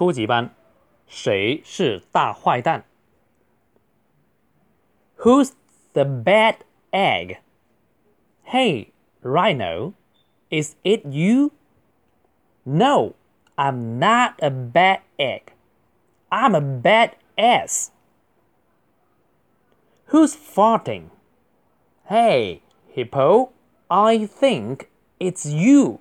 初级班，谁是大坏蛋？Who's the bad egg? Hey, Rhino, is it you? No, I'm not a bad egg. I'm a bad ass. Who's farting? Hey, Hippo, I think it's you.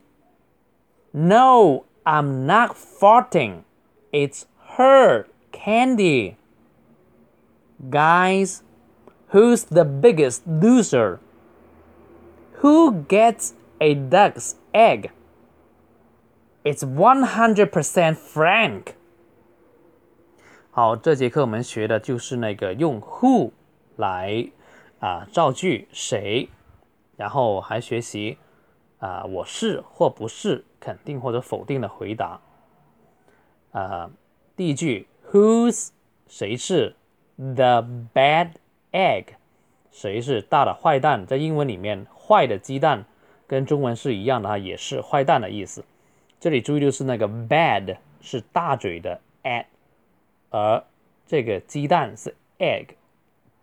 No, I'm not farting. It's her Candy. Guys, who's the biggest loser? Who gets a duck's egg? It's 100% Frank. 好，这节课我们学的就是那个用 who 来啊、呃、造句谁，然后还学习啊、呃、我是或不是肯定或者否定的回答。啊，第一句 Who's 谁是 the bad egg？谁是大的坏蛋？在英文里面，坏的鸡蛋跟中文是一样的哈，也是坏蛋的意思。这里注意就是那个 bad 是大嘴的 at。而这个鸡蛋是 egg，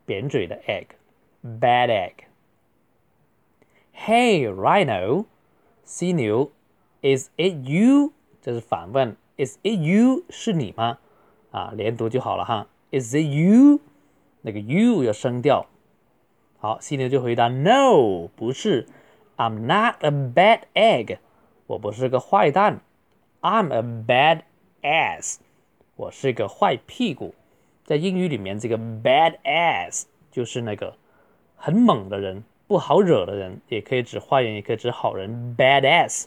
扁嘴的 egg，bad egg。Hey Rhino，犀牛，Is it you？这是反问 ，Is it you？是你吗？啊，连读就好了哈。Is it you？那个 you 要升调。好，犀牛就回答 No，不是。I'm not a bad egg，我不是个坏蛋。I'm a bad ass。我是个坏屁股，在英语里面，这个 bad ass 就是那个很猛的人，不好惹的人，也可以指坏人，也可以指好人。bad ass，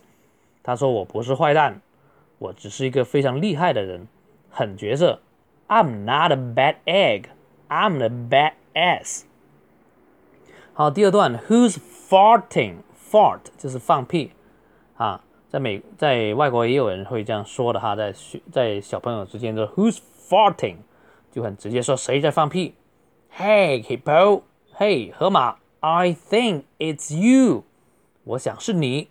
他说我不是坏蛋，我只是一个非常厉害的人，狠角色。I'm not a bad egg，I'm a bad ass。好，第二段，Who's farting？fart 就是放屁啊。在美，在外国也有人会这样说的哈，在学在小朋友之间说 Who's farting？就很直接说谁在放屁。Hey hippo，Hey 河马，I think it's you。我想是你，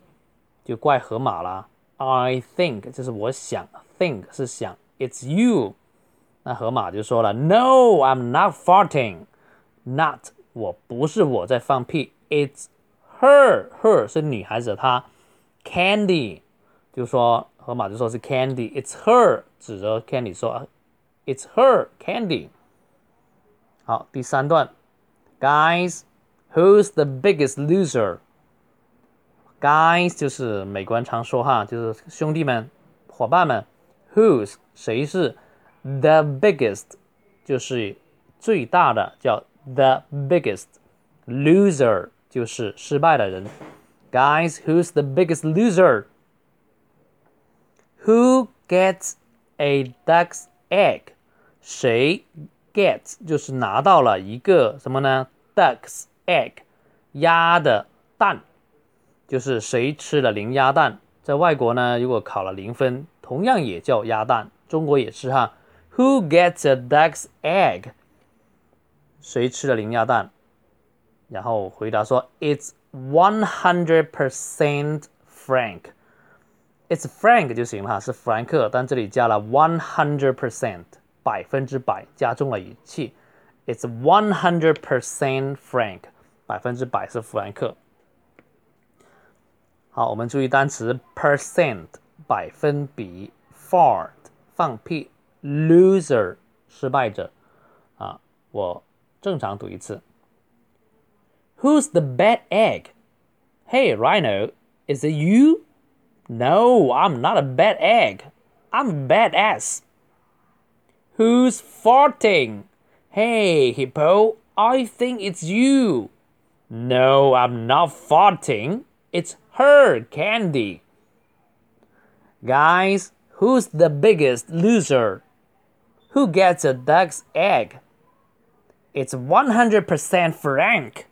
就怪河马啦。 I think 就是我想，think 是想，It's you。那河马就说了，No，I'm not farting。Not 我不是我在放屁，It's her，her 是女孩子她。Candy，就说河马就说是 Candy，It's her，指着 Candy 说，It's her Candy。好，第三段，Guys，who's the biggest loser？Guys 就是美国人常说哈，就是兄弟们、伙伴们，Who's 谁是 the biggest，就是最大的，叫 the biggest loser，就是失败的人。Guys, who's the biggest loser? Who gets a duck's egg? 谁 gets 就是拿到了一个什么呢？duck's egg，鸭的蛋， 就是谁吃了零鸭蛋。在外国呢，如果考了零分，同样也叫鸭蛋。中国也是哈。Who gets a duck's egg？谁吃了零鸭蛋？然后回答说，It's one hundred percent Frank。It's Frank 就行了哈，是弗兰克，但这里加了 one hundred percent，百分之百，加重了语气。It's one hundred percent Frank，百分之百是弗兰克。好，我们注意单词 percent 百分比，fart 放屁，loser 失败者。啊，我正常读一次。Who's the bad egg? Hey, Rhino, is it you? No, I'm not a bad egg. I'm a bad ass. Who's farting? Hey, Hippo, I think it's you. No, I'm not farting. It's her, Candy. Guys, who's the biggest loser? Who gets a duck's egg? It's 100% Frank.